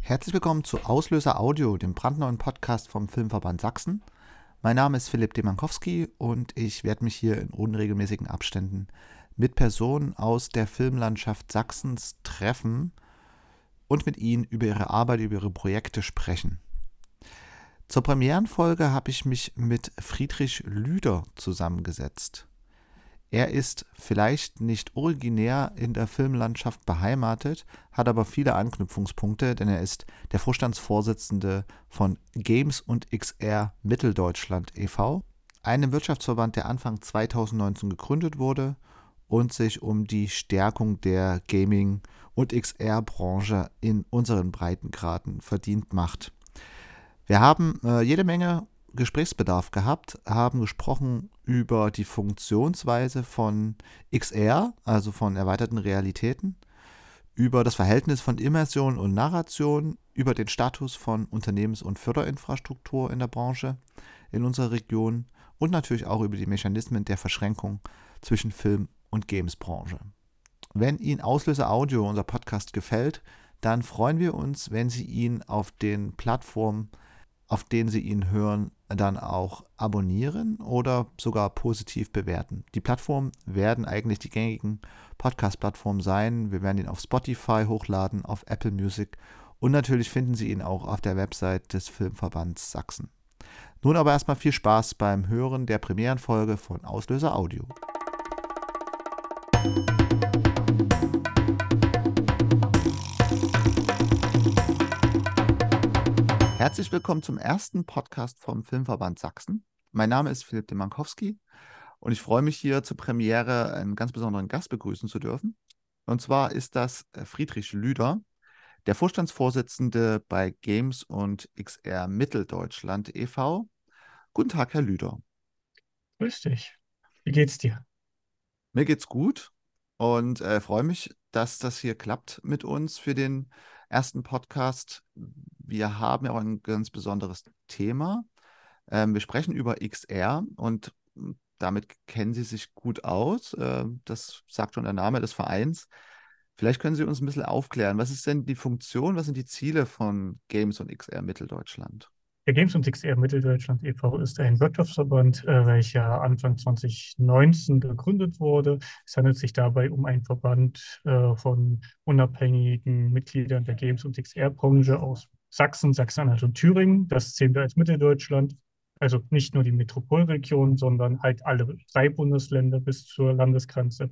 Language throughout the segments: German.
Herzlich willkommen zu Auslöser Audio, dem brandneuen Podcast vom Filmverband Sachsen. Mein Name ist Philipp Demankowski und ich werde mich hier in unregelmäßigen Abständen mit Personen aus der Filmlandschaft Sachsens treffen und mit ihnen über ihre Arbeit, über ihre Projekte sprechen. Zur Premierenfolge habe ich mich mit Friedrich Lüder zusammengesetzt. Er ist vielleicht nicht originär in der Filmlandschaft beheimatet, hat aber viele Anknüpfungspunkte, denn er ist der Vorstandsvorsitzende von Games und XR Mitteldeutschland e.V., einem Wirtschaftsverband, der Anfang 2019 gegründet wurde und sich um die Stärkung der Gaming- und XR-Branche in unseren Breitengraden verdient macht. Wir haben äh, jede Menge Gesprächsbedarf gehabt, haben gesprochen über die Funktionsweise von XR, also von erweiterten Realitäten, über das Verhältnis von Immersion und Narration, über den Status von Unternehmens- und Förderinfrastruktur in der Branche in unserer Region und natürlich auch über die Mechanismen der Verschränkung zwischen Film- und Gamesbranche. Wenn Ihnen Auslöser Audio, unser Podcast, gefällt, dann freuen wir uns, wenn Sie ihn auf den Plattformen, auf denen Sie ihn hören, dann auch abonnieren oder sogar positiv bewerten. Die Plattformen werden eigentlich die gängigen Podcast-Plattformen sein. Wir werden ihn auf Spotify hochladen, auf Apple Music und natürlich finden Sie ihn auch auf der Website des Filmverbands Sachsen. Nun aber erstmal viel Spaß beim Hören der Premierenfolge von Auslöser Audio. Herzlich willkommen zum ersten Podcast vom Filmverband Sachsen. Mein Name ist Philipp Demankowski und ich freue mich hier zur Premiere einen ganz besonderen Gast begrüßen zu dürfen. Und zwar ist das äh, Friedrich Lüder, der Vorstandsvorsitzende bei Games und XR Mitteldeutschland e.V. Guten Tag, Herr Lüder. Grüß dich. Wie geht's dir? Mir geht's gut und äh, freue mich, dass das hier klappt mit uns für den ersten Podcast. Wir haben ja auch ein ganz besonderes Thema. Ähm, wir sprechen über XR und damit kennen Sie sich gut aus. Äh, das sagt schon der Name des Vereins. Vielleicht können Sie uns ein bisschen aufklären. Was ist denn die Funktion, was sind die Ziele von Games und XR Mitteldeutschland? Der Games und XR Mitteldeutschland e.V. ist ein Wirtschaftsverband, äh, welcher Anfang 2019 gegründet wurde. Es handelt sich dabei um einen Verband äh, von unabhängigen Mitgliedern der Games- und XR-Branche aus Sachsen, Sachsen-Anhalt und Thüringen. Das zählen wir als Mitteldeutschland. Also nicht nur die Metropolregion, sondern halt alle drei Bundesländer bis zur Landesgrenze.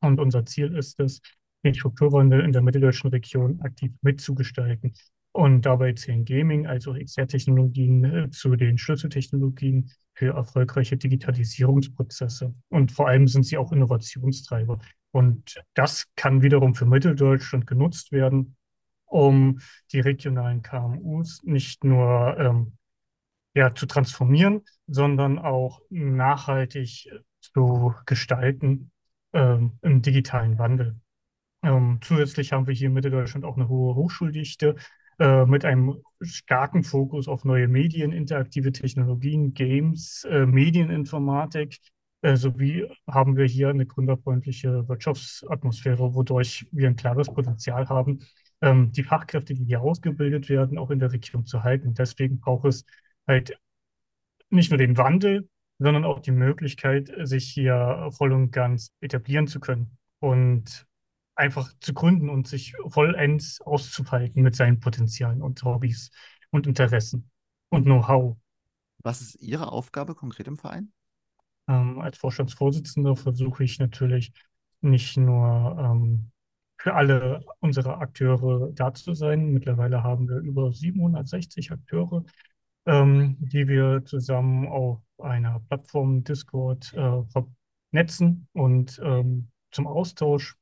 Und unser Ziel ist es, den Strukturwandel in der mitteldeutschen Region aktiv mitzugestalten. Und dabei zählen Gaming, also XR-Technologien, äh, zu den Schlüsseltechnologien für erfolgreiche Digitalisierungsprozesse. Und vor allem sind sie auch Innovationstreiber. Und das kann wiederum für Mitteldeutschland genutzt werden, um die regionalen KMUs nicht nur ähm, ja, zu transformieren, sondern auch nachhaltig zu gestalten ähm, im digitalen Wandel. Ähm, zusätzlich haben wir hier in Mitteldeutschland auch eine hohe Hochschuldichte äh, mit einem starken Fokus auf neue Medien, interaktive Technologien, Games, äh, Medieninformatik. Äh, sowie haben wir hier eine gründerfreundliche Wirtschaftsatmosphäre, wodurch wir ein klares Potenzial haben, ähm, die Fachkräfte, die hier ausgebildet werden, auch in der Region zu halten. Deswegen braucht es halt nicht nur den Wandel, sondern auch die Möglichkeit, sich hier voll und ganz etablieren zu können. Und einfach zu gründen und sich vollends auszufalten mit seinen Potenzialen und Hobbys und Interessen und Know-how. Was ist Ihre Aufgabe konkret im Verein? Ähm, als Vorstandsvorsitzender versuche ich natürlich nicht nur ähm, für alle unsere Akteure da zu sein. Mittlerweile haben wir über 760 Akteure, ähm, die wir zusammen auf einer Plattform Discord äh, vernetzen und ähm, zum Austausch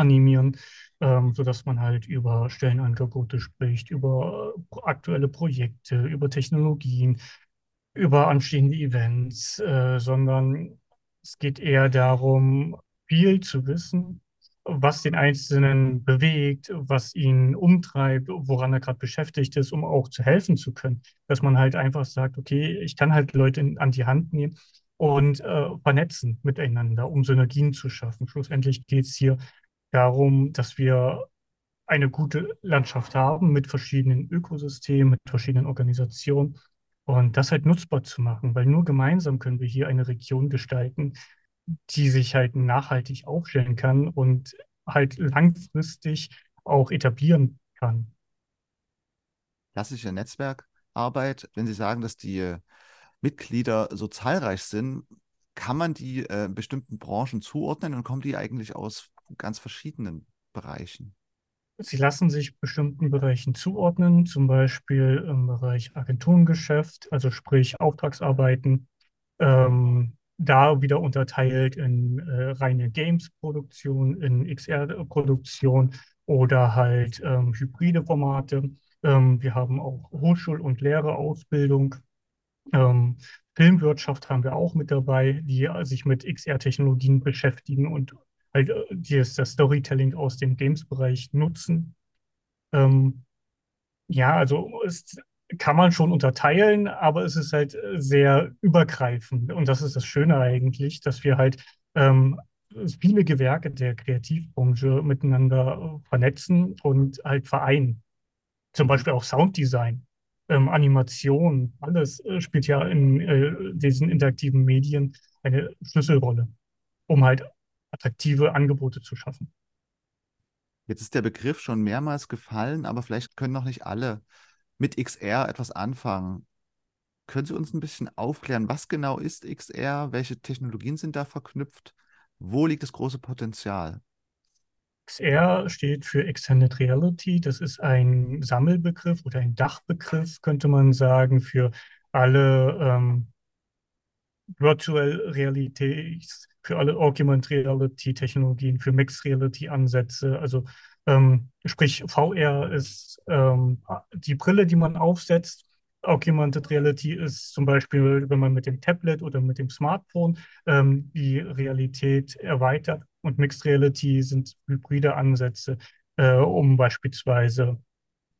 animieren, ähm, sodass man halt über Stellenangebote spricht, über äh, aktuelle Projekte, über Technologien, über anstehende Events, äh, sondern es geht eher darum, viel zu wissen, was den Einzelnen bewegt, was ihn umtreibt, woran er gerade beschäftigt ist, um auch zu helfen zu können. Dass man halt einfach sagt, okay, ich kann halt Leute in, an die Hand nehmen und äh, vernetzen miteinander, um Synergien zu schaffen. Schlussendlich geht es hier darum, dass wir eine gute Landschaft haben mit verschiedenen Ökosystemen, mit verschiedenen Organisationen und das halt nutzbar zu machen, weil nur gemeinsam können wir hier eine Region gestalten, die sich halt nachhaltig aufstellen kann und halt langfristig auch etablieren kann. Klassische Netzwerkarbeit, wenn Sie sagen, dass die Mitglieder so zahlreich sind, kann man die äh, bestimmten Branchen zuordnen und kommen die eigentlich aus ganz verschiedenen Bereichen? Sie lassen sich bestimmten Bereichen zuordnen, zum Beispiel im Bereich Agenturengeschäft, also sprich Auftragsarbeiten, ähm, da wieder unterteilt in äh, reine Games-Produktion, in XR-Produktion oder halt ähm, hybride Formate. Ähm, wir haben auch Hochschul- und Lehrerausbildung. Ähm, Filmwirtschaft haben wir auch mit dabei, die sich mit XR-Technologien beschäftigen und halt äh, das, das Storytelling aus dem Games-Bereich nutzen. Ähm, ja, also es kann man schon unterteilen, aber es ist halt äh, sehr übergreifend. Und das ist das Schöne eigentlich, dass wir halt ähm, viele Gewerke der Kreativbranche miteinander äh, vernetzen und halt vereinen. Zum Beispiel auch Sounddesign, ähm, Animation, alles spielt ja in äh, diesen interaktiven Medien eine Schlüsselrolle, um halt attraktive Angebote zu schaffen. Jetzt ist der Begriff schon mehrmals gefallen, aber vielleicht können noch nicht alle mit XR etwas anfangen. Können Sie uns ein bisschen aufklären, was genau ist XR? Welche Technologien sind da verknüpft? Wo liegt das große Potenzial? XR steht für Extended Reality. Das ist ein Sammelbegriff oder ein Dachbegriff, könnte man sagen, für alle ähm, Virtual Realities, für alle Augmented Reality Technologien, für Mixed Reality Ansätze. Also ähm, sprich, VR ist ähm, die Brille, die man aufsetzt. Augmented Reality ist zum Beispiel, wenn man mit dem Tablet oder mit dem Smartphone ähm, die Realität erweitert. Und Mixed Reality sind hybride Ansätze, äh, um beispielsweise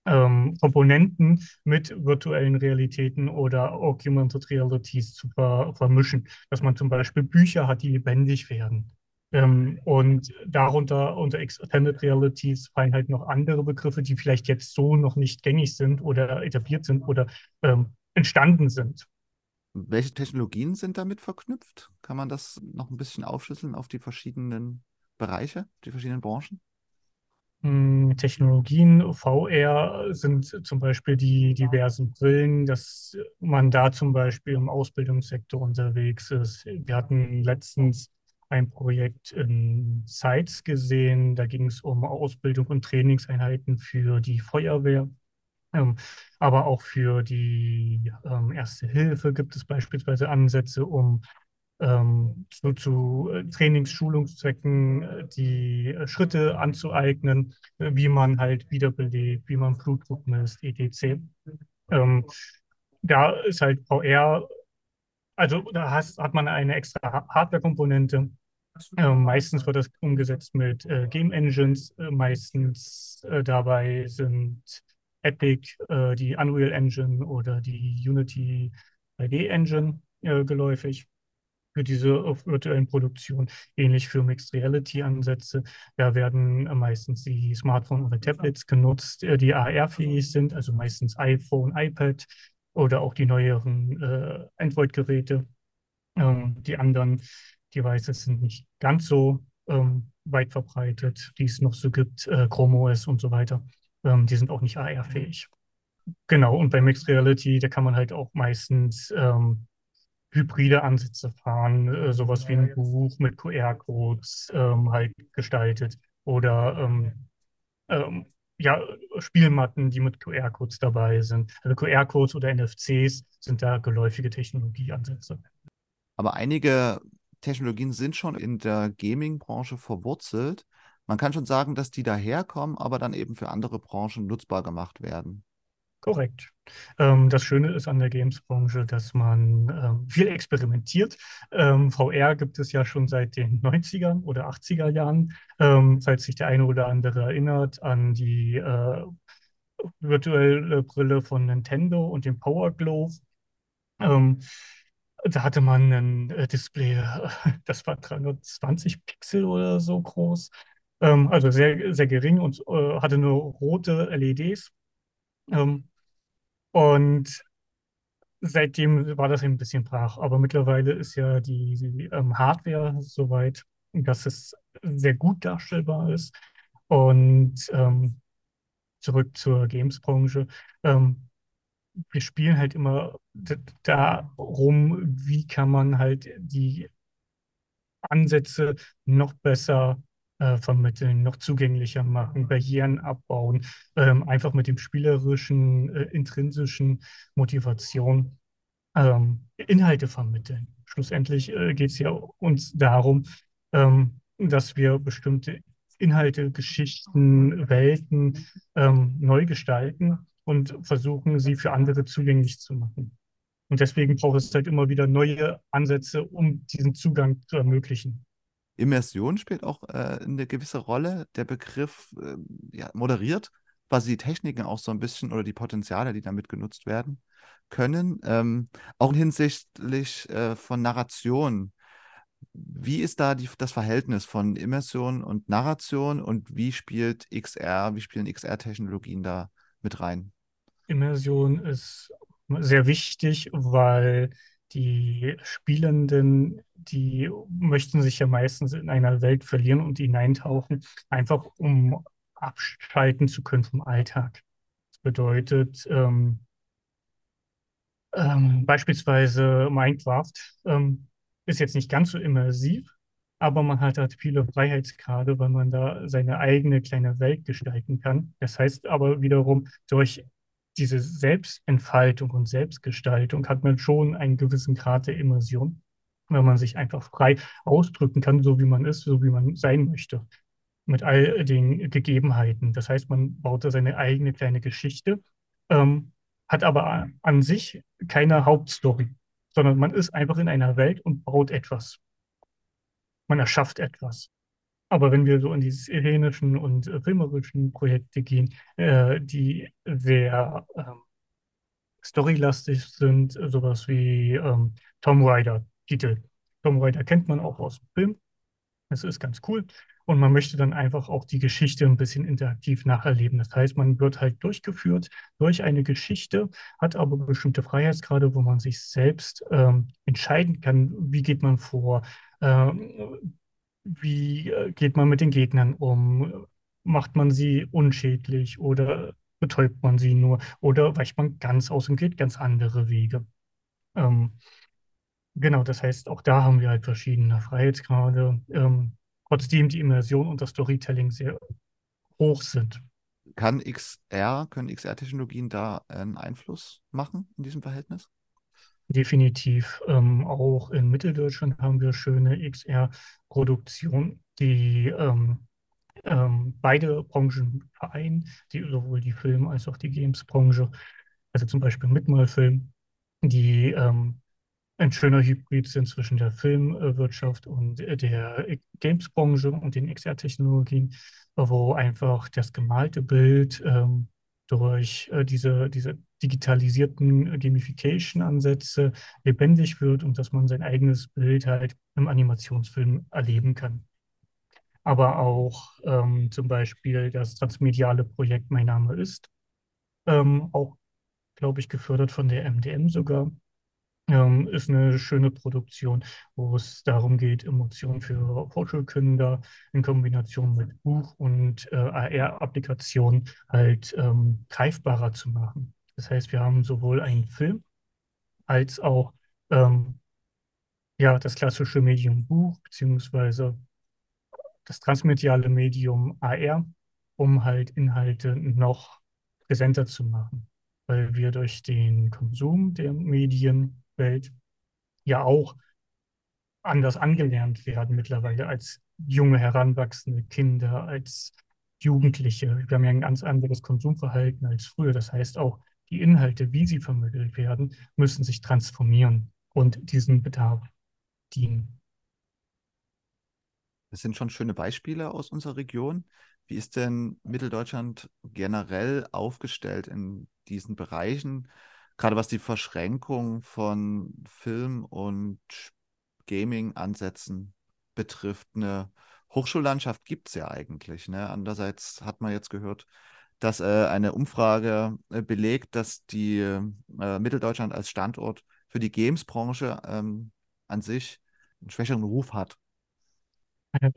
ähm, Komponenten mit virtuellen Realitäten oder Augmented Realities zu ver vermischen. Dass man zum Beispiel Bücher hat, die lebendig werden. Ähm, und darunter unter Extended Realities fallen halt noch andere Begriffe, die vielleicht jetzt so noch nicht gängig sind oder etabliert sind oder ähm, entstanden sind. Welche Technologien sind damit verknüpft? Kann man das noch ein bisschen aufschlüsseln auf die verschiedenen Bereiche, die verschiedenen Branchen? Hm, Technologien, VR sind zum Beispiel die diversen Brillen, dass man da zum Beispiel im Ausbildungssektor unterwegs ist. Wir hatten letztens ein Projekt in Sites gesehen, da ging es um Ausbildung und Trainingseinheiten für die Feuerwehr. Ähm, aber auch für die ähm, Erste Hilfe gibt es beispielsweise Ansätze, um ähm, zu, zu äh, Trainingsschulungszwecken äh, die äh, Schritte anzueignen, äh, wie man halt wiederbelebt, wie man Blutdruck misst, etc. Ähm, da ist halt VR, also da hast, hat man eine extra Hardware-Komponente. Ähm, meistens wird das umgesetzt mit äh, Game Engines. Äh, meistens dabei sind Epic, die Unreal Engine oder die Unity 3D Engine geläufig für diese virtuellen Produktionen, ähnlich für Mixed Reality-Ansätze. Da werden meistens die Smartphones oder Tablets genutzt, äh, die AR-fähig sind, also meistens iPhone, iPad oder auch die neueren äh, Android-Geräte. Ähm, die anderen Devices sind nicht ganz so ähm, weit verbreitet, die es noch so gibt, äh, Chrome OS und so weiter. Ähm, die sind auch nicht AR-fähig. Genau, und bei Mixed Reality, da kann man halt auch meistens ähm, hybride Ansätze fahren, äh, sowas wie ein Buch mit QR-Codes ähm, halt gestaltet oder ähm, ähm, ja, Spielmatten, die mit QR-Codes dabei sind. Also QR-Codes oder NFCs sind da geläufige Technologieansätze. Aber einige Technologien sind schon in der Gaming-Branche verwurzelt. Man kann schon sagen, dass die daherkommen, aber dann eben für andere Branchen nutzbar gemacht werden. Korrekt. Ähm, das Schöne ist an der Games-Branche, dass man ähm, viel experimentiert. Ähm, VR gibt es ja schon seit den 90er oder 80er Jahren, ähm, falls sich der eine oder andere erinnert an die äh, virtuelle Brille von Nintendo und dem Power Glove. Ähm, da hatte man ein äh, Display, das war 320 Pixel oder so groß. Ähm, also sehr, sehr gering und äh, hatte nur rote LEDs. Ähm, und seitdem war das ein bisschen brach. Aber mittlerweile ist ja die, die ähm, Hardware soweit, dass es sehr gut darstellbar ist. Und ähm, zurück zur Games-Branche. Ähm, wir spielen halt immer darum, wie kann man halt die Ansätze noch besser äh, vermitteln, noch zugänglicher machen, Barrieren abbauen, ähm, einfach mit dem spielerischen, äh, intrinsischen Motivation ähm, Inhalte vermitteln. Schlussendlich äh, geht es ja uns darum, ähm, dass wir bestimmte Inhalte, Geschichten, Welten ähm, neu gestalten und versuchen, sie für andere zugänglich zu machen. Und deswegen braucht es halt immer wieder neue Ansätze, um diesen Zugang zu ermöglichen. Immersion spielt auch äh, eine gewisse Rolle. Der Begriff äh, ja, moderiert quasi die Techniken auch so ein bisschen oder die Potenziale, die damit genutzt werden können. Ähm, auch hinsichtlich äh, von Narration. Wie ist da die, das Verhältnis von Immersion und Narration und wie spielt XR, wie spielen XR-Technologien da mit rein? Immersion ist sehr wichtig, weil die Spielenden, die möchten sich ja meistens in einer Welt verlieren und hineintauchen, einfach um abschalten zu können vom Alltag. Das bedeutet ähm, ähm, beispielsweise Minecraft ähm, ist jetzt nicht ganz so immersiv, aber man hat halt viele Freiheitsgrade, weil man da seine eigene kleine Welt gestalten kann. Das heißt aber wiederum, durch diese Selbstentfaltung und Selbstgestaltung hat man schon einen gewissen Grad der Immersion, wenn man sich einfach frei ausdrücken kann, so wie man ist, so wie man sein möchte, mit all den Gegebenheiten. Das heißt, man baut da seine eigene kleine Geschichte, ähm, hat aber an sich keine Hauptstory, sondern man ist einfach in einer Welt und baut etwas. Man erschafft etwas. Aber wenn wir so in die szenischen und äh, filmerischen Projekte gehen, äh, die sehr ähm, storylastig sind, sowas wie ähm, Tom Raider-Titel. Tom Raider kennt man auch aus dem Film. Das ist ganz cool. Und man möchte dann einfach auch die Geschichte ein bisschen interaktiv nacherleben. Das heißt, man wird halt durchgeführt durch eine Geschichte, hat aber bestimmte Freiheitsgrade, wo man sich selbst ähm, entscheiden kann, wie geht man vor, ähm, wie äh, geht man mit den Gegnern um? Macht man sie unschädlich oder betäubt man sie nur? Oder weicht man ganz aus und geht ganz andere Wege? Ähm, genau, das heißt, auch da haben wir halt verschiedene Freiheitsgrade, ähm, trotzdem die Immersion und das Storytelling sehr hoch sind. Kann XR, können XR-Technologien da einen Einfluss machen in diesem Verhältnis? Definitiv. Ähm, auch in Mitteldeutschland haben wir schöne XR-Produktionen, die ähm, ähm, beide Branchen vereinen, die, sowohl die Film- als auch die Games-Branche. Also zum Beispiel Mitmalfilm, die ähm, ein schöner Hybrid sind zwischen der Filmwirtschaft und der Games-Branche und den XR-Technologien, wo einfach das gemalte Bild ähm, durch äh, diese, diese digitalisierten Gamification-Ansätze lebendig wird und dass man sein eigenes Bild halt im Animationsfilm erleben kann. Aber auch ähm, zum Beispiel das transmediale Projekt Mein Name ist, ähm, auch, glaube ich, gefördert von der MDM sogar, ähm, ist eine schöne Produktion, wo es darum geht, Emotionen für Vorschulkinder in Kombination mit Buch und äh, AR-Applikationen halt ähm, greifbarer zu machen. Das heißt, wir haben sowohl einen Film als auch ähm, ja, das klassische Medium Buch beziehungsweise das transmediale Medium AR, um halt Inhalte noch präsenter zu machen, weil wir durch den Konsum der Medien Welt ja auch anders angelernt werden mittlerweile als junge, heranwachsende Kinder, als Jugendliche. Wir haben ja ein ganz anderes Konsumverhalten als früher. Das heißt auch, die Inhalte, wie sie vermittelt werden, müssen sich transformieren und diesem Bedarf dienen. Das sind schon schöne Beispiele aus unserer Region. Wie ist denn Mitteldeutschland generell aufgestellt in diesen Bereichen? gerade was die Verschränkung von Film und Gaming-Ansätzen betrifft. Eine Hochschullandschaft gibt es ja eigentlich. Ne? Andererseits hat man jetzt gehört, dass äh, eine Umfrage äh, belegt, dass die äh, Mitteldeutschland als Standort für die Games-Branche ähm, an sich einen schwächeren Ruf hat.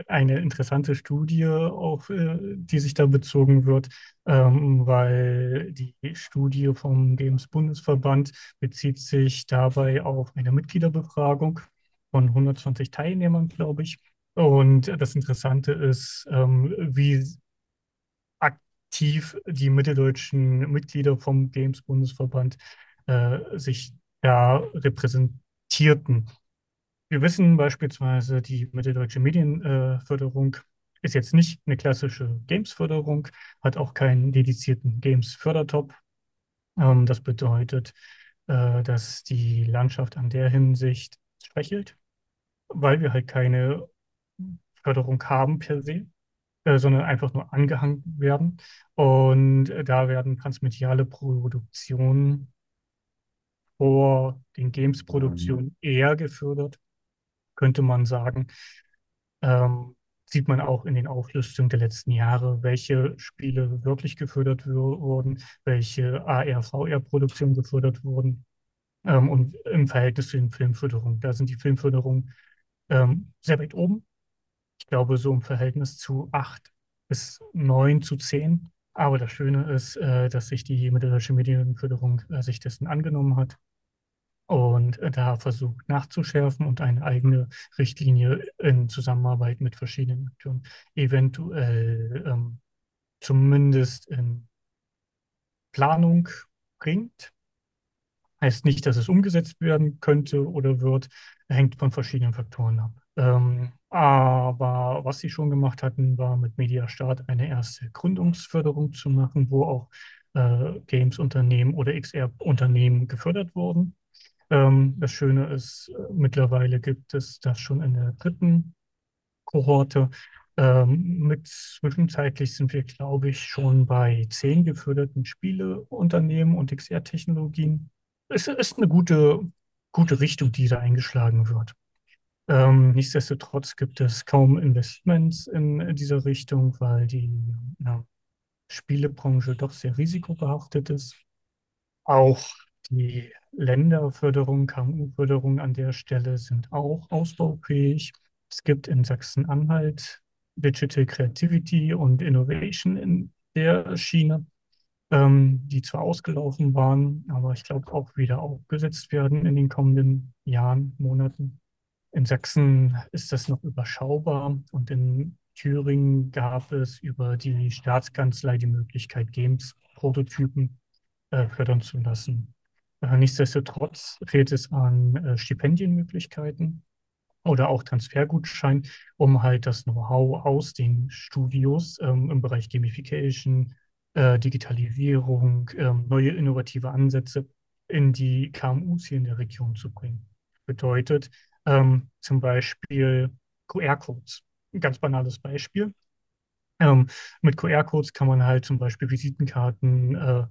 Eine, interessante Studie, auf äh, die sich da bezogen wird, ähm, weil die Studie vom Games-Bundesverband bezieht sich dabei auf eine Mitgliederbefragung von 120 Teilnehmern, glaube ich. Und das Interessante ist, ähm, wie aktiv die mitteldeutschen Mitglieder vom Games-Bundesverband äh, sich da repräsentierten. Wir wissen beispielsweise, die Mitteldeutsche Medienförderung ist jetzt nicht eine klassische Games-Förderung, hat auch keinen dedizierten Games-Fördertop. Ähm, das bedeutet, äh, dass die Landschaft an der Hinsicht schwächelt, weil wir halt keine Förderung haben per se, äh, sondern einfach nur angehangen werden. Und da werden transmediale Produktionen vor den Games-Produktionen eher gefördert könnte man sagen. Ähm, sieht man auch in den Auflistungen der letzten Jahre, welche Spiele wirklich gefördert wurden, welche AR, VR-Produktionen gefördert wurden ähm, und im Verhältnis zu den Filmförderungen. Da sind die Filmförderungen ähm, sehr weit oben. Ich glaube, so im Verhältnis zu 8 bis 9 zu 10. Aber das Schöne ist, äh, dass sich die Mitteldeutsche Medienförderung äh, sich dessen angenommen hat und da versucht nachzuschärfen und eine eigene Richtlinie in Zusammenarbeit mit verschiedenen Akteuren eventuell ähm, zumindest in Planung bringt. Heißt nicht, dass es umgesetzt werden könnte oder wird, hängt von verschiedenen Faktoren ab. Ähm, aber was sie schon gemacht hatten, war mit Mediastart eine erste Gründungsförderung zu machen, wo auch äh, Games-Unternehmen oder XR-Unternehmen gefördert wurden. Ähm, das Schöne ist, äh, mittlerweile gibt es das schon in der dritten Kohorte. Ähm, mit zwischenzeitlich sind wir, glaube ich, schon bei zehn geförderten Spieleunternehmen und XR-Technologien. Es ist eine gute, gute Richtung, die da eingeschlagen wird. Ähm, nichtsdestotrotz gibt es kaum Investments in dieser Richtung, weil die ja, Spielebranche doch sehr risikobehaftet ist. Auch die Länderförderung, KMU-Förderung an der Stelle sind auch ausbaufähig. Es gibt in Sachsen-Anhalt Digital Creativity und Innovation in der Schiene, ähm, die zwar ausgelaufen waren, aber ich glaube auch wieder aufgesetzt werden in den kommenden Jahren, Monaten. In Sachsen ist das noch überschaubar und in Thüringen gab es über die Staatskanzlei die Möglichkeit, Games-Prototypen äh, fördern zu lassen. Äh, nichtsdestotrotz fehlt es an äh, Stipendienmöglichkeiten oder auch Transfergutschein, um halt das Know-how aus den Studios ähm, im Bereich Gamification, äh, Digitalisierung, ähm, neue innovative Ansätze in die KMUs hier in der Region zu bringen. Bedeutet ähm, zum Beispiel QR-Codes. Ein ganz banales Beispiel. Ähm, mit QR-Codes kann man halt zum Beispiel Visitenkarten äh,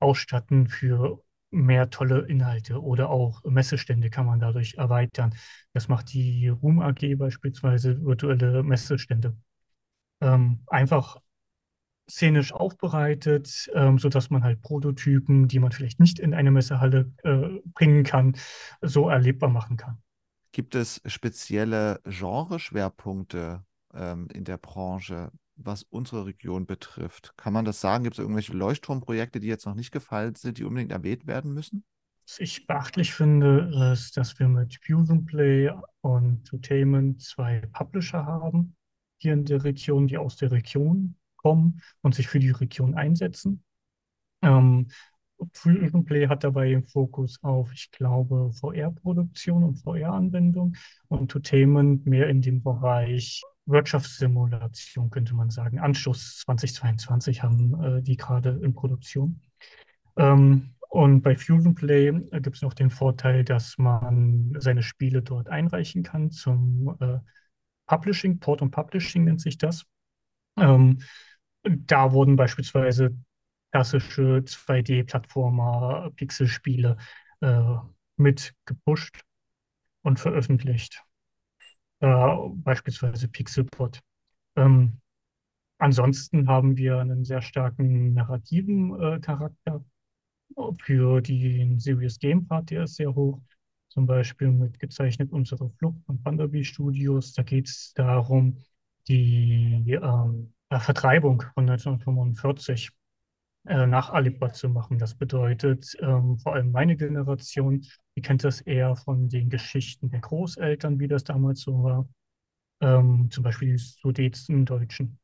ausstatten für mehr tolle Inhalte oder auch Messestände kann man dadurch erweitern. Das macht die Room AG beispielsweise virtuelle Messestände. Ähm, einfach szenisch aufbereitet, ähm, sodass man halt Prototypen, die man vielleicht nicht in eine Messehalle äh, bringen kann, so erlebbar machen kann. Gibt es spezielle Genreschwerpunkte ähm, in der Branche, was unsere Region betrifft. Kann man das sagen? Gibt es irgendwelche Leuchtturmprojekte, die jetzt noch nicht gefallen sind, die unbedingt erwähnt werden müssen? Was ich beachtlich finde, ist, dass wir mit Fusion Play und Tutainment zwei Publisher haben hier in der Region, die aus der Region kommen und sich für die Region einsetzen. Ähm, Fusion Play hat dabei den Fokus auf, ich glaube, VR-Produktion und VR-Anwendung und Tutainment mehr in dem Bereich Wirtschaftssimulation, könnte man sagen. Anschluss 2022 haben äh, die gerade in Produktion. Ähm, und bei Fusion Play äh, gibt es noch den Vorteil, dass man seine Spiele dort einreichen kann zum äh, Publishing, Port und Publishing nennt sich das. Ähm, da wurden beispielsweise klassische 2D-Plattformer, Pixelspiele äh, mit gepusht und veröffentlicht. Äh, beispielsweise Pixelpot. Ähm, ansonsten haben wir einen sehr starken narrativen äh, Charakter. Für den Serious Game Part, der ist sehr hoch. Zum Beispiel mit gezeichnet unsere Flucht von Thunderbee Studios. Da geht es darum, die ähm, Vertreibung von 1945 äh, nachahmbar zu machen. Das bedeutet, ähm, vor allem meine Generation, die kennt das eher von den Geschichten der Großeltern, wie das damals so war. Ähm, zum Beispiel die Sudetendeutschen,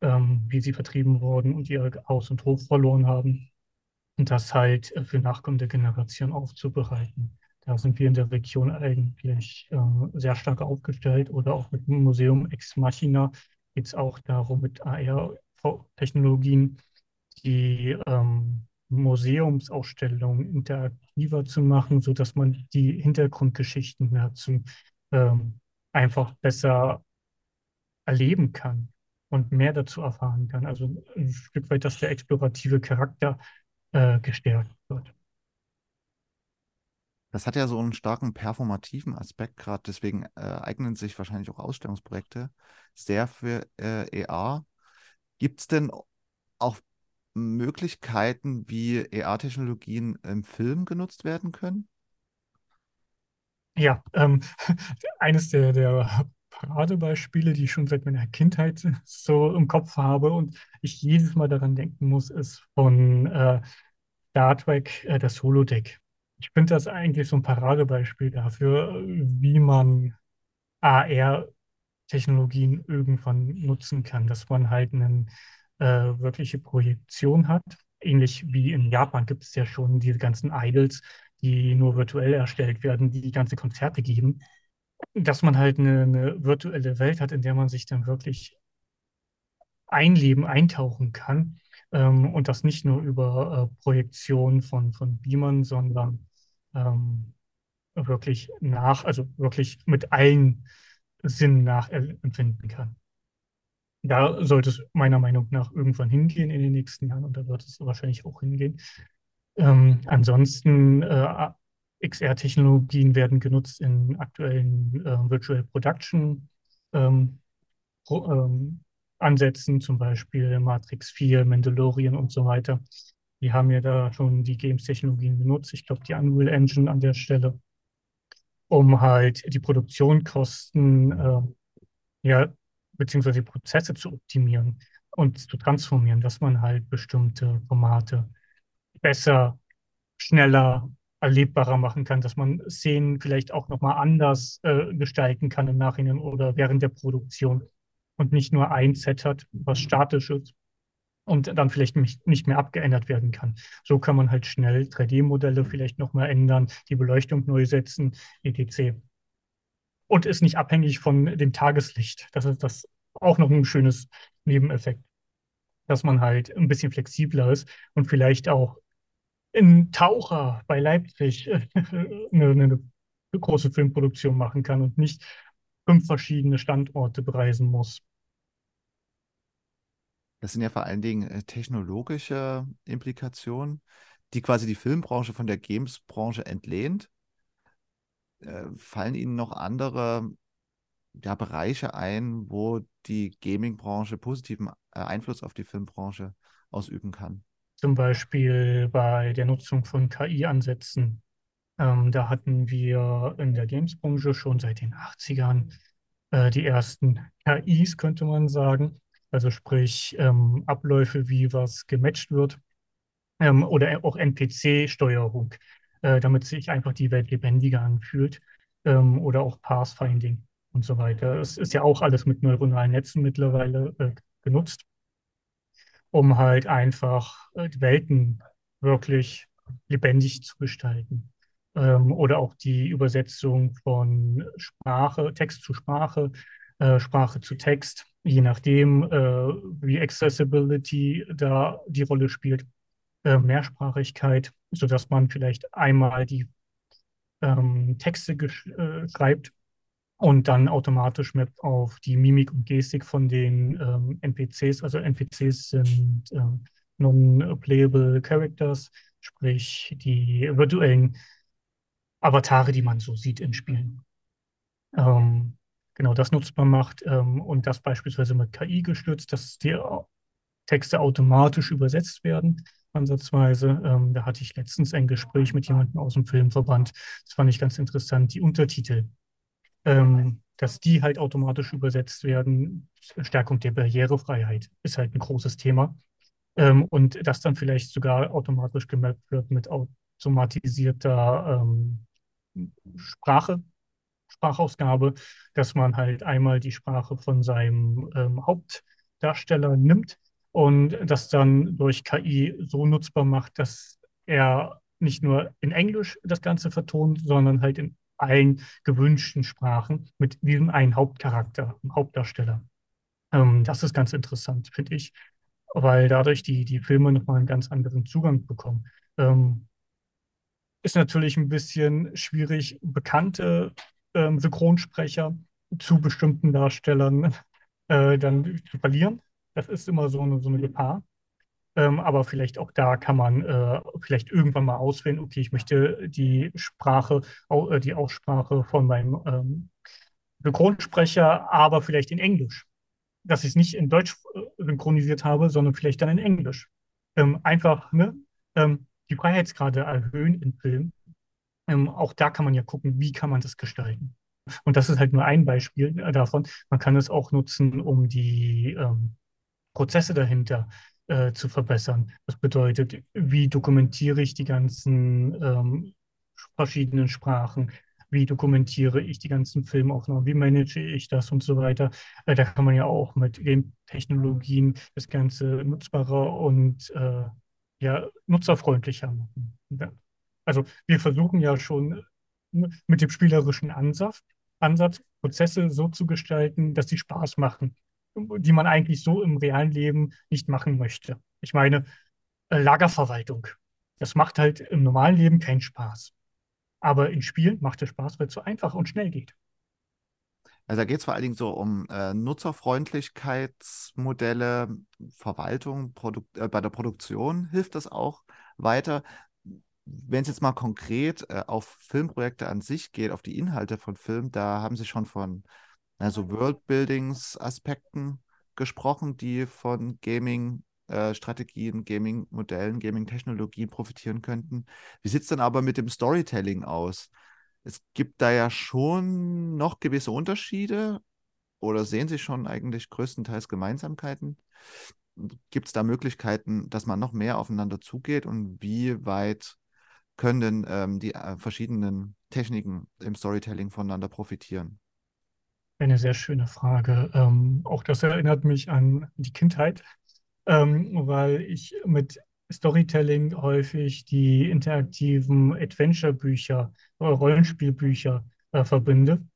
ähm, wie sie vertrieben wurden und ihr Haus und Hof verloren haben. Und das halt für nachkommende Generationen aufzubereiten. Da sind wir in der Region eigentlich äh, sehr stark aufgestellt oder auch mit dem Museum Ex Machina geht es auch darum, mit AR-Technologien die ähm, Museumsausstellungen interaktiver zu machen, sodass man die Hintergrundgeschichten dazu ähm, einfach besser erleben kann und mehr dazu erfahren kann. Also ein Stück weit, dass der explorative Charakter äh, gestärkt wird. Das hat ja so einen starken performativen Aspekt, gerade deswegen äh, eignen sich wahrscheinlich auch Ausstellungsprojekte sehr für äh, AR. Gibt es denn auch Möglichkeiten, wie AR-Technologien im Film genutzt werden können? Ja, ähm, eines der, der Paradebeispiele, die ich schon seit meiner Kindheit so im Kopf habe und ich jedes Mal daran denken muss, ist von äh, Star Trek äh, das Holodeck. Ich finde das eigentlich so ein Paradebeispiel dafür, wie man AR-Technologien irgendwann nutzen kann, dass man halt einen äh, wirkliche Projektion hat. Ähnlich wie in Japan gibt es ja schon diese ganzen Idols, die nur virtuell erstellt werden, die ganze Konzerte geben. Dass man halt eine, eine virtuelle Welt hat, in der man sich dann wirklich einleben, eintauchen kann. Ähm, und das nicht nur über äh, Projektion von, von Beamern, sondern ähm, wirklich nach, also wirklich mit allen Sinnen nachempfinden kann da sollte es meiner Meinung nach irgendwann hingehen in den nächsten Jahren und da wird es wahrscheinlich auch hingehen. Ähm, ansonsten äh, XR-Technologien werden genutzt in aktuellen äh, Virtual Production ähm, Pro, ähm, Ansätzen, zum Beispiel Matrix 4, Mandalorian und so weiter. Die haben ja da schon die Games-Technologien genutzt. Ich glaube, die Unreal Engine an der Stelle, um halt die Produktionskosten äh, ja, beziehungsweise die Prozesse zu optimieren und zu transformieren, dass man halt bestimmte Formate besser, schneller, erlebbarer machen kann, dass man Szenen vielleicht auch nochmal anders äh, gestalten kann im Nachhinein oder während der Produktion und nicht nur ein Set hat, was statisch ist und dann vielleicht nicht, nicht mehr abgeändert werden kann. So kann man halt schnell 3D-Modelle vielleicht nochmal ändern, die Beleuchtung neu setzen, etc und ist nicht abhängig von dem Tageslicht. Das ist das auch noch ein schönes Nebeneffekt, dass man halt ein bisschen flexibler ist und vielleicht auch in Taucher bei Leipzig eine, eine große Filmproduktion machen kann und nicht fünf verschiedene Standorte bereisen muss. Das sind ja vor allen Dingen äh, technologische Implikationen, die quasi die Filmbranche von der Games-Branche entlehnt äh, fallen Ihnen noch andere ja, Bereiche ein, wo die Gaming-Branche positiven äh, Einfluss auf die Filmbranche ausüben kann? Zum Beispiel bei der Nutzung von KI-Ansätzen. Ähm, da hatten wir in der Games-Branche schon seit den 80ern äh, die ersten KIs, könnte man sagen. Also sprich ähm, Abläufe, wie was gematcht wird ähm, oder auch NPC-Steuerung äh, damit sich einfach die Welt lebendiger anfühlt. Ähm, oder auch Pathfinding und so weiter. Es ist ja auch alles mit neuronalen Netzen mittlerweile äh, genutzt, um halt einfach äh, die Welten wirklich lebendig zu gestalten. Ähm, oder auch die Übersetzung von Sprache, Text zu Sprache, äh, Sprache zu Text, je nachdem, äh, wie Accessibility da die Rolle spielt äh, Mehrsprachigkeit, sodass man vielleicht einmal die ähm, Texte äh, schreibt und dann automatisch mappt auf die Mimik und Gestik von den ähm, NPCs. Also NPCs sind ähm, Non-Playable Characters, sprich die virtuellen Avatare, die man so sieht in Spielen. Ähm, genau das nutzbar macht ähm, und das beispielsweise mit KI gestützt, dass die Texte automatisch übersetzt werden, ansatzweise. Ähm, da hatte ich letztens ein Gespräch mit jemandem aus dem Filmverband. Das fand ich ganz interessant. Die Untertitel, ähm, dass die halt automatisch übersetzt werden. Stärkung der Barrierefreiheit ist halt ein großes Thema. Ähm, und das dann vielleicht sogar automatisch gemappt wird mit automatisierter ähm, Sprache, Sprachausgabe, dass man halt einmal die Sprache von seinem ähm, Hauptdarsteller nimmt und das dann durch KI so nutzbar macht, dass er nicht nur in Englisch das Ganze vertont, sondern halt in allen gewünschten Sprachen mit diesem einen Hauptcharakter, Hauptdarsteller. Ähm, das ist ganz interessant, finde ich, weil dadurch die, die Filme nochmal einen ganz anderen Zugang bekommen. Ähm, ist natürlich ein bisschen schwierig, bekannte ähm, Synchronsprecher zu bestimmten Darstellern äh, dann zu verlieren. Das ist immer so eine, so eine Gefahr. Ähm, aber vielleicht auch da kann man äh, vielleicht irgendwann mal auswählen, okay, ich möchte die Sprache, äh, die Aussprache von meinem ähm, Synchronsprecher, aber vielleicht in Englisch. Dass ich es nicht in Deutsch äh, synchronisiert habe, sondern vielleicht dann in Englisch. Ähm, einfach ne, ähm, die Freiheitsgrade erhöhen im Film. Ähm, auch da kann man ja gucken, wie kann man das gestalten. Und das ist halt nur ein Beispiel davon. Man kann es auch nutzen, um die ähm, Prozesse dahinter äh, zu verbessern. Das bedeutet, wie dokumentiere ich die ganzen ähm, verschiedenen Sprachen? Wie dokumentiere ich die ganzen Filmaufnahmen? Wie manage ich das und so weiter? Äh, da kann man ja auch mit Game-Technologien das Ganze nutzbarer und äh, ja, nutzerfreundlicher machen. Also wir versuchen ja schon mit dem spielerischen Ansatz, Ansatz Prozesse so zu gestalten, dass sie Spaß machen die man eigentlich so im realen Leben nicht machen möchte. Ich meine, äh, Lagerverwaltung. Das macht halt im normalen Leben keinen Spaß. Aber in Spielen macht es Spaß, weil es so einfach und schnell geht. Also da geht es vor allen Dingen so um äh, Nutzerfreundlichkeitsmodelle, Verwaltung, Produkt, äh, bei der Produktion hilft das auch weiter. Wenn es jetzt mal konkret äh, auf Filmprojekte an sich geht, auf die Inhalte von Filmen, da haben Sie schon von also Worldbuildings-Aspekten gesprochen, die von Gaming-Strategien, äh, Gaming-Modellen, Gaming-Technologien profitieren könnten. Wie sieht es denn aber mit dem Storytelling aus? Es gibt da ja schon noch gewisse Unterschiede oder sehen Sie schon eigentlich größtenteils Gemeinsamkeiten? Gibt es da Möglichkeiten, dass man noch mehr aufeinander zugeht und wie weit können denn ähm, die äh, verschiedenen Techniken im Storytelling voneinander profitieren? Eine sehr schöne Frage. Ähm, auch das erinnert mich an die Kindheit, ähm, weil ich mit Storytelling häufig die interaktiven Adventure-Bücher, äh, Rollenspielbücher äh, verbinde.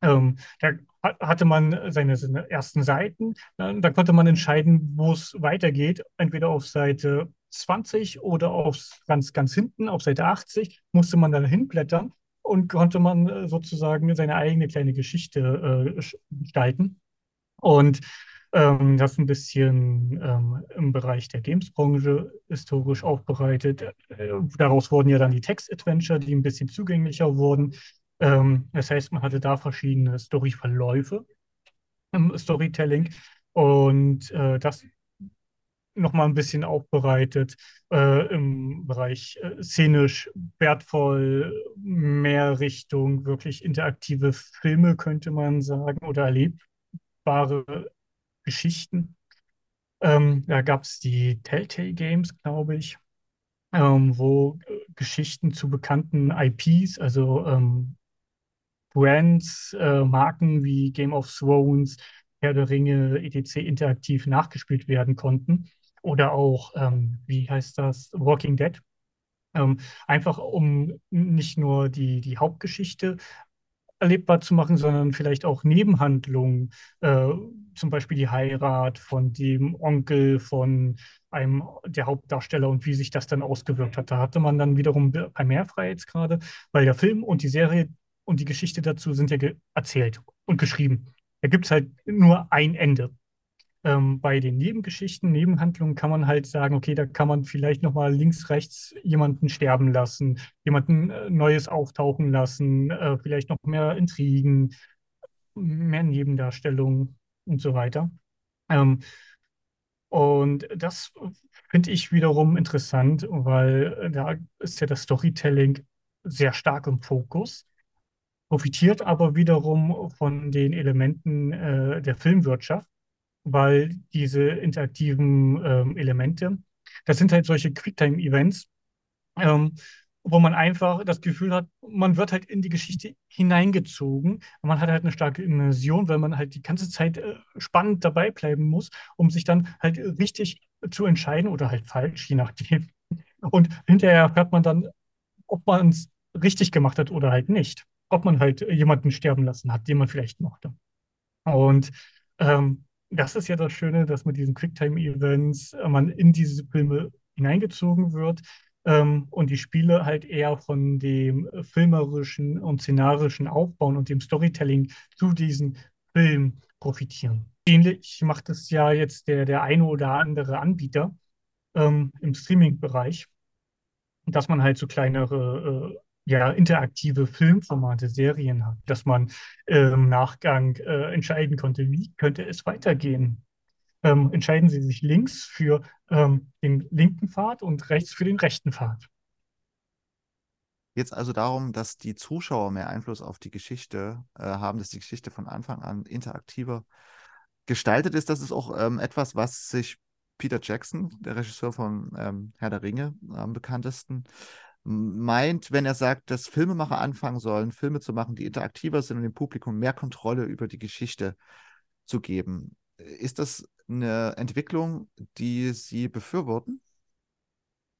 Ähm, da hatte man seine, seine ersten Seiten, äh, da konnte man entscheiden, wo es weitergeht, entweder auf Seite 20 oder auf ganz, ganz hinten, auf Seite 80, musste man dann hinblättern und konnte man äh, sozusagen seine eigene kleine Geschichte äh, gestalten. Und ähm, das ein bisschen ähm, im Bereich der Games-Branche historisch aufbereitet. Äh, daraus wurden ja dann die Text-Adventure, die ein bisschen zugänglicher wurden. Ähm, das heißt, man hatte da verschiedene Story-Verläufe im Storytelling. Und äh, das nochmal ein bisschen aufbereitet äh, im Bereich äh, szenisch wertvoll, mehr Richtung wirklich interaktive Filme, könnte man sagen, oder erlebbare Geschichten. Ähm, da gab es die Telltale Games, glaube ich, ähm, wo äh, Geschichten zu bekannten IPs, also ähm, Brands, äh, Marken wie Game of Thrones, Herr der Ringe, etc. interaktiv nachgespielt werden konnten. Oder auch, ähm, wie heißt das, Walking Dead. Ähm, einfach um nicht nur die, die Hauptgeschichte erlebbar zu machen, sondern vielleicht auch Nebenhandlungen, äh, zum Beispiel die Heirat von dem Onkel von einem der Hauptdarsteller und wie sich das dann ausgewirkt hat. Da hatte man dann wiederum Primärfreiheitsgrade, weil der Film und die Serie und die Geschichte dazu sind ja erzählt und geschrieben. Da gibt es halt nur ein Ende. Ähm, bei den Nebengeschichten, Nebenhandlungen kann man halt sagen, okay, da kann man vielleicht nochmal links, rechts jemanden sterben lassen, jemanden äh, Neues auftauchen lassen, äh, vielleicht noch mehr Intrigen, mehr Nebendarstellungen und so weiter. Ähm, und das finde ich wiederum interessant, weil äh, da ist ja das Storytelling sehr stark im Fokus, profitiert aber wiederum von den Elementen äh, der Filmwirtschaft, weil diese interaktiven ähm, Elemente, das sind halt solche Quicktime-Events, ähm, wo man einfach das Gefühl hat, man wird halt in die Geschichte hineingezogen. Man hat halt eine starke Immersion, weil man halt die ganze Zeit äh, spannend dabei bleiben muss, um sich dann halt richtig zu entscheiden oder halt falsch, je nachdem. Und hinterher erfährt man dann, ob man es richtig gemacht hat oder halt nicht. Ob man halt jemanden sterben lassen hat, den man vielleicht mochte. Und ähm, das ist ja das Schöne, dass mit diesen Quicktime-Events man in diese Filme hineingezogen wird ähm, und die Spiele halt eher von dem filmerischen und szenarischen Aufbauen und dem Storytelling zu diesen Filmen profitieren. Ähnlich macht es ja jetzt der, der eine oder andere Anbieter ähm, im Streaming-Bereich, dass man halt so kleinere, äh, ja, interaktive Filmformate, Serien hat, dass man äh, im Nachgang äh, entscheiden konnte, wie könnte es weitergehen ähm, entscheiden Sie sich links für ähm, den linken Pfad und rechts für den rechten Pfad. Jetzt also darum, dass die Zuschauer mehr Einfluss auf die Geschichte äh, haben, dass die Geschichte von Anfang an interaktiver gestaltet ist. Das ist auch ähm, etwas, was sich Peter Jackson, der Regisseur von ähm, Herr der Ringe, am bekanntesten, meint, wenn er sagt, dass Filmemacher anfangen sollen, Filme zu machen, die interaktiver sind und dem Publikum mehr Kontrolle über die Geschichte zu geben. Ist das eine Entwicklung, die Sie befürworten?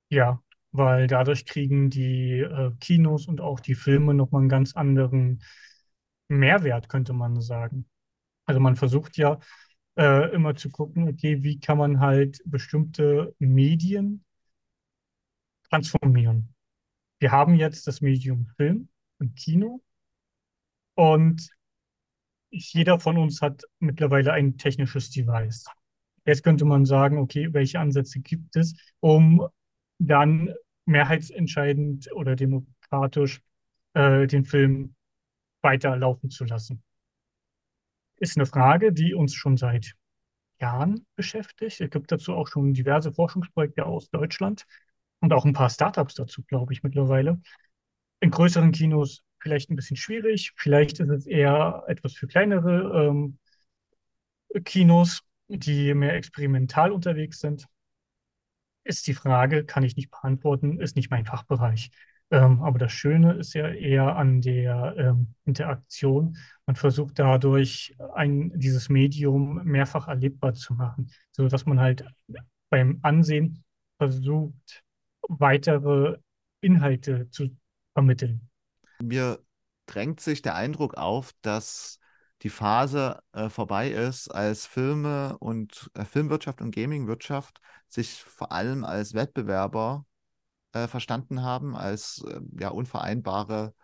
Ja, weil dadurch kriegen die äh, Kinos und auch die Filme nochmal einen ganz anderen Mehrwert, könnte man sagen. Also man versucht ja äh, immer zu gucken, okay, wie kann man halt bestimmte Medien transformieren. Wir haben jetzt das Medium Film im Kino und jeder von uns hat mittlerweile ein technisches Device. Jetzt könnte man sagen, okay, welche Ansätze gibt es, um dann mehrheitsentscheidend oder demokratisch äh, den Film weiterlaufen zu lassen. Ist eine Frage, die uns schon seit Jahren beschäftigt. Es gibt dazu auch schon diverse Forschungsprojekte aus Deutschland und auch ein paar Startups dazu, glaube ich, mittlerweile. In größeren Kinos vielleicht ein bisschen schwierig. Vielleicht ist es eher etwas für kleinere ähm, Kinos, die mehr experimental unterwegs sind. Ist die Frage, kann ich nicht beantworten, ist nicht mein Fachbereich. Ähm, aber das Schöne ist ja eher an der ähm, Interaktion. Man versucht dadurch, ein, dieses Medium mehrfach erlebbar zu machen, sodass man halt beim Ansehen versucht, weitere Inhalte zu vermitteln. Mir drängt sich der Eindruck auf, dass die Phase äh, vorbei ist, als Filme und äh, Filmwirtschaft und Gamingwirtschaft sich vor allem als Wettbewerber äh, verstanden haben, als äh, ja unvereinbare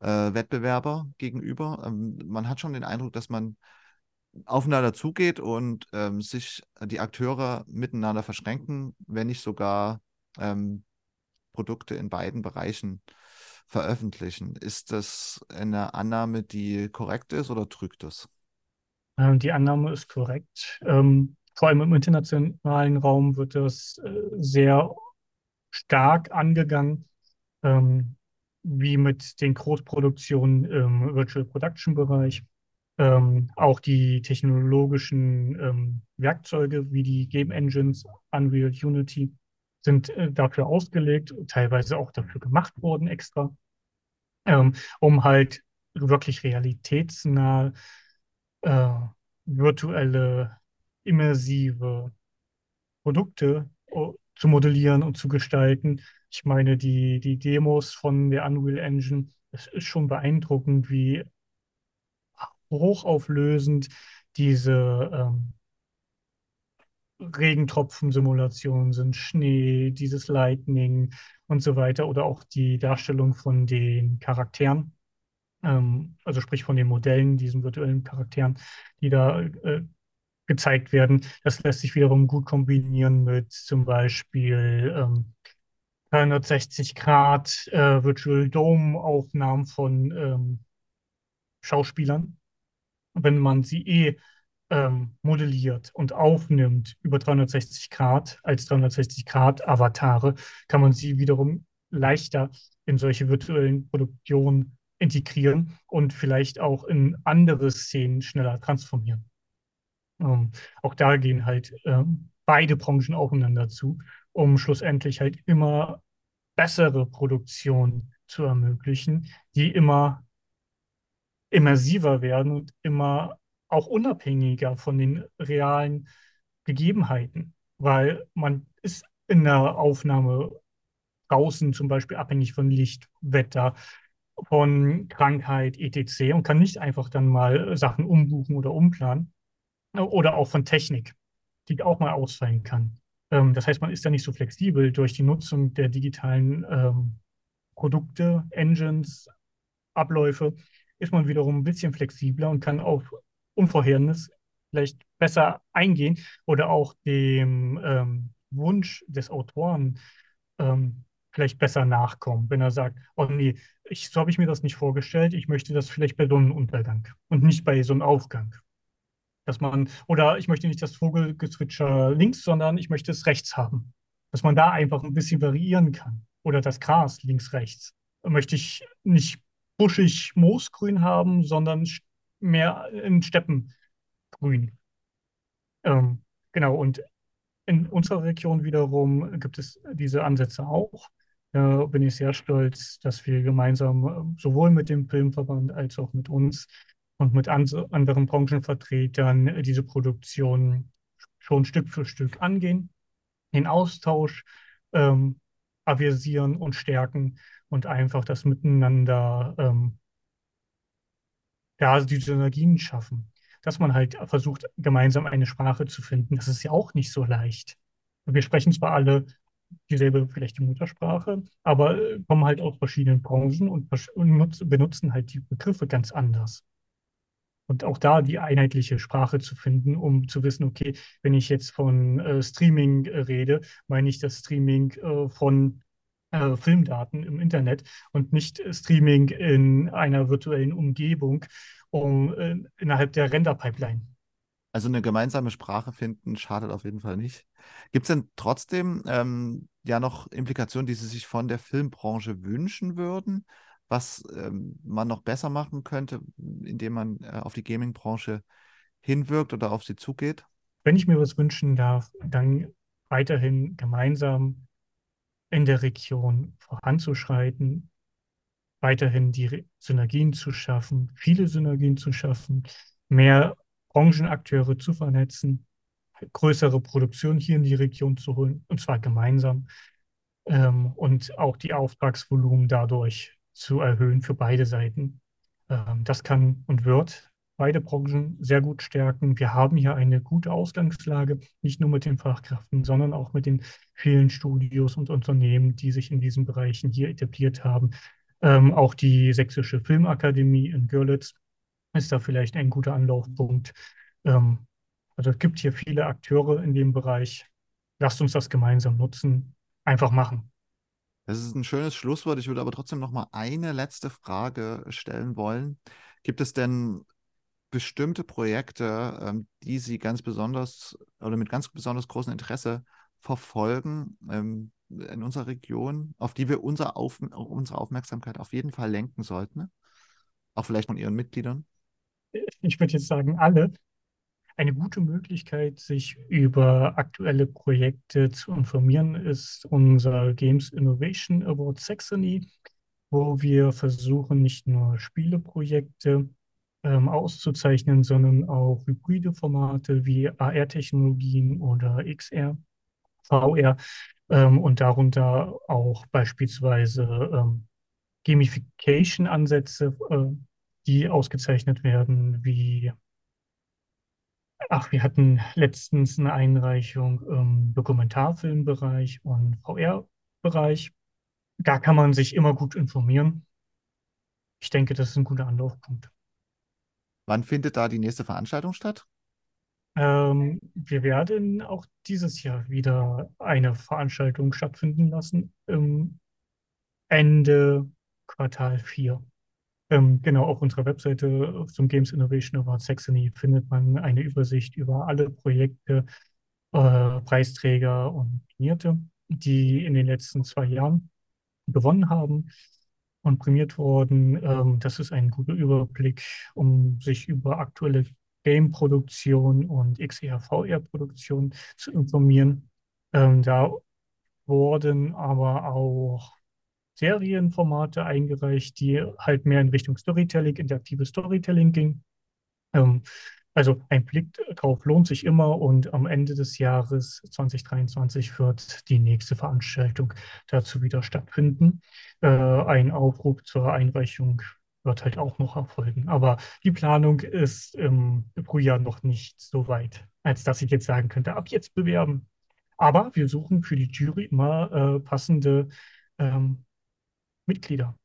äh, Wettbewerber gegenüber. Ähm, man hat schon den Eindruck, dass man aufeinander zugeht und ähm, sich die Akteure miteinander verschränken, wenn nicht sogar ähm, Produkte in beiden Bereichen veröffentlichen. Ist das eine Annahme, die korrekt ist oder trügt das? Ähm, die Annahme ist korrekt. Ähm, vor allem im internationalen Raum wird das äh, sehr stark angegangen, ähm, wie mit den Großproduktionen im Virtual Production Bereich. Ähm, auch die technologischen ähm, Werkzeuge wie die Game Engines, Unreal Unity, sind äh, dafür ausgelegt, teilweise auch dafür gemacht worden extra, ähm, um halt wirklich realitätsnah äh, virtuelle, immersive Produkte uh, zu modellieren und zu gestalten. Ich meine, die, die Demos von der Unreal Engine, es ist schon beeindruckend, wie hochauflösend diese ähm, Regentropfen-Simulationen sind, Schnee, dieses Lightning und so weiter oder auch die Darstellung von den Charakteren, ähm, also sprich von den Modellen, diesen virtuellen Charakteren, die da äh, gezeigt werden. Das lässt sich wiederum gut kombinieren mit zum Beispiel ähm, 360 Grad äh, Virtual Dome Aufnahmen von ähm, Schauspielern. Wenn man sie eh ähm, modelliert und aufnimmt über 360 Grad als 360 Grad Avatare, kann man sie wiederum leichter in solche virtuellen Produktionen integrieren und vielleicht auch in andere Szenen schneller transformieren. Ähm, auch da gehen halt ähm, beide Branchen aufeinander zu, um schlussendlich halt immer bessere Produktionen zu ermöglichen, die immer immersiver werden und immer auch unabhängiger von den realen Gegebenheiten, weil man ist in der Aufnahme draußen zum Beispiel abhängig von Licht, Wetter, von Krankheit, etc. und kann nicht einfach dann mal Sachen umbuchen oder umplanen oder auch von Technik, die auch mal ausfallen kann. Ähm, das heißt, man ist da nicht so flexibel durch die Nutzung der digitalen ähm, Produkte, Engines, Abläufe, ist man wiederum ein bisschen flexibler und kann auf Unvorhernes vielleicht besser eingehen oder auch dem ähm, Wunsch des Autoren ähm, vielleicht besser nachkommen, wenn er sagt, oh nee, ich, so habe ich mir das nicht vorgestellt, ich möchte das vielleicht bei Sonnenuntergang und nicht bei Sonnenaufgang. Dass man, oder ich möchte nicht das Vogelgezwitscher links, sondern ich möchte es rechts haben. Dass man da einfach ein bisschen variieren kann. Oder das Gras links, rechts. Möchte ich nicht buschig moosgrün haben, sondern mehr in Steppengrün. Ähm, genau, und in unserer Region wiederum gibt es diese Ansätze auch. Da bin ich sehr stolz, dass wir gemeinsam äh, sowohl mit dem Filmverband als auch mit uns und mit an anderen Branchenvertretern diese Produktion schon Stück für Stück angehen, den Austausch ähm, avisieren und stärken und einfach das Miteinander, ähm, ja, also die Synergien schaffen. Dass man halt versucht, gemeinsam eine Sprache zu finden, das ist ja auch nicht so leicht. Wir sprechen zwar alle dieselbe vielleicht die Muttersprache, aber äh, kommen halt aus verschiedenen Branchen und, und benutzen halt die Begriffe ganz anders. Und auch da die einheitliche Sprache zu finden, um zu wissen, okay, wenn ich jetzt von äh, Streaming äh, rede, meine ich das Streaming äh, von äh, Filmdaten im Internet und nicht Streaming in einer virtuellen Umgebung um, äh, innerhalb der Render-Pipeline. Also eine gemeinsame Sprache finden schadet auf jeden Fall nicht. Gibt es denn trotzdem ähm, ja noch Implikationen, die Sie sich von der Filmbranche wünschen würden, was ähm, man noch besser machen könnte, indem man äh, auf die Gaming-Branche hinwirkt oder auf sie zugeht? Wenn ich mir was wünschen darf, dann weiterhin gemeinsam in der Region voranzuschreiten, weiterhin die Synergien zu schaffen, viele Synergien zu schaffen, mehr Branchenakteure zu vernetzen, größere Produktion hier in die Region zu holen, und zwar gemeinsam, ähm, und auch die Auftragsvolumen dadurch zu erhöhen für beide Seiten. Ähm, das kann und wird beide Branchen sehr gut stärken. Wir haben hier eine gute Ausgangslage, nicht nur mit den Fachkräften, sondern auch mit den vielen Studios und Unternehmen, die sich in diesen Bereichen hier etabliert haben. Ähm, auch die Sächsische Filmakademie in Görlitz ist da vielleicht ein guter Anlaufpunkt. Ähm, also es gibt hier viele Akteure in dem Bereich. Lasst uns das gemeinsam nutzen. Einfach machen. Das ist ein schönes Schlusswort. Ich würde aber trotzdem noch mal eine letzte Frage stellen wollen. Gibt es denn bestimmte Projekte, ähm, die Sie ganz besonders oder mit ganz besonders großem Interesse verfolgen ähm, in unserer Region, auf die wir unser auf, unsere Aufmerksamkeit auf jeden Fall lenken sollten? Auch vielleicht von Ihren Mitgliedern? Ich würde jetzt sagen, alle. Eine gute Möglichkeit, sich über aktuelle Projekte zu informieren, ist unser Games Innovation Award Saxony, wo wir versuchen, nicht nur Spieleprojekte ähm, auszuzeichnen, sondern auch hybride Formate wie AR-Technologien oder XR, VR ähm, und darunter auch beispielsweise ähm, Gamification-Ansätze, äh, die ausgezeichnet werden, wie Ach, wir hatten letztens eine Einreichung im Dokumentarfilmbereich und VR-Bereich. Da kann man sich immer gut informieren. Ich denke, das ist ein guter Anlaufpunkt. Wann findet da die nächste Veranstaltung statt? Ähm, wir werden auch dieses Jahr wieder eine Veranstaltung stattfinden lassen, im Ende Quartal 4. Ähm, genau, auf unserer Webseite zum Games Innovation Award Saxony findet man eine Übersicht über alle Projekte, äh, Preisträger und Nominierte, die in den letzten zwei Jahren gewonnen haben prämiert wurden. Ähm, das ist ein guter Überblick, um sich über aktuelle Game-Produktion und XR-VR-Produktion zu informieren. Ähm, da wurden aber auch Serienformate eingereicht, die halt mehr in Richtung Storytelling, interaktives Storytelling ging. Ähm, also ein Blick drauf lohnt sich immer und am Ende des Jahres 2023 wird die nächste Veranstaltung dazu wieder stattfinden. Äh, ein Aufruf zur Einreichung wird halt auch noch erfolgen. Aber die Planung ist im Frühjahr noch nicht so weit, als dass ich jetzt sagen könnte, ab jetzt bewerben. Aber wir suchen für die Jury immer äh, passende ähm, Mitglieder.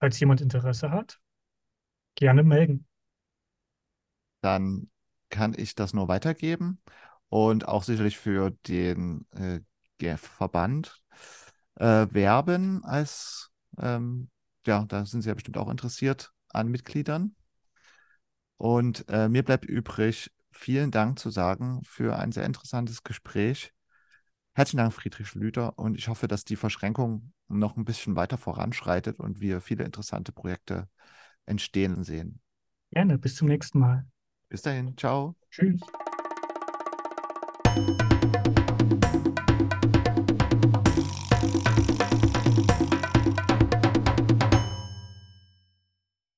Falls jemand Interesse hat, gerne melden dann kann ich das nur weitergeben und auch sicherlich für den äh, Verband äh, werben als, ähm, ja, da sind Sie ja bestimmt auch interessiert an Mitgliedern. Und äh, mir bleibt übrig, vielen Dank zu sagen für ein sehr interessantes Gespräch. Herzlichen Dank, Friedrich Schlüter, und ich hoffe, dass die Verschränkung noch ein bisschen weiter voranschreitet und wir viele interessante Projekte entstehen sehen. Gerne, bis zum nächsten Mal. Bis dahin, ciao. Tschüss.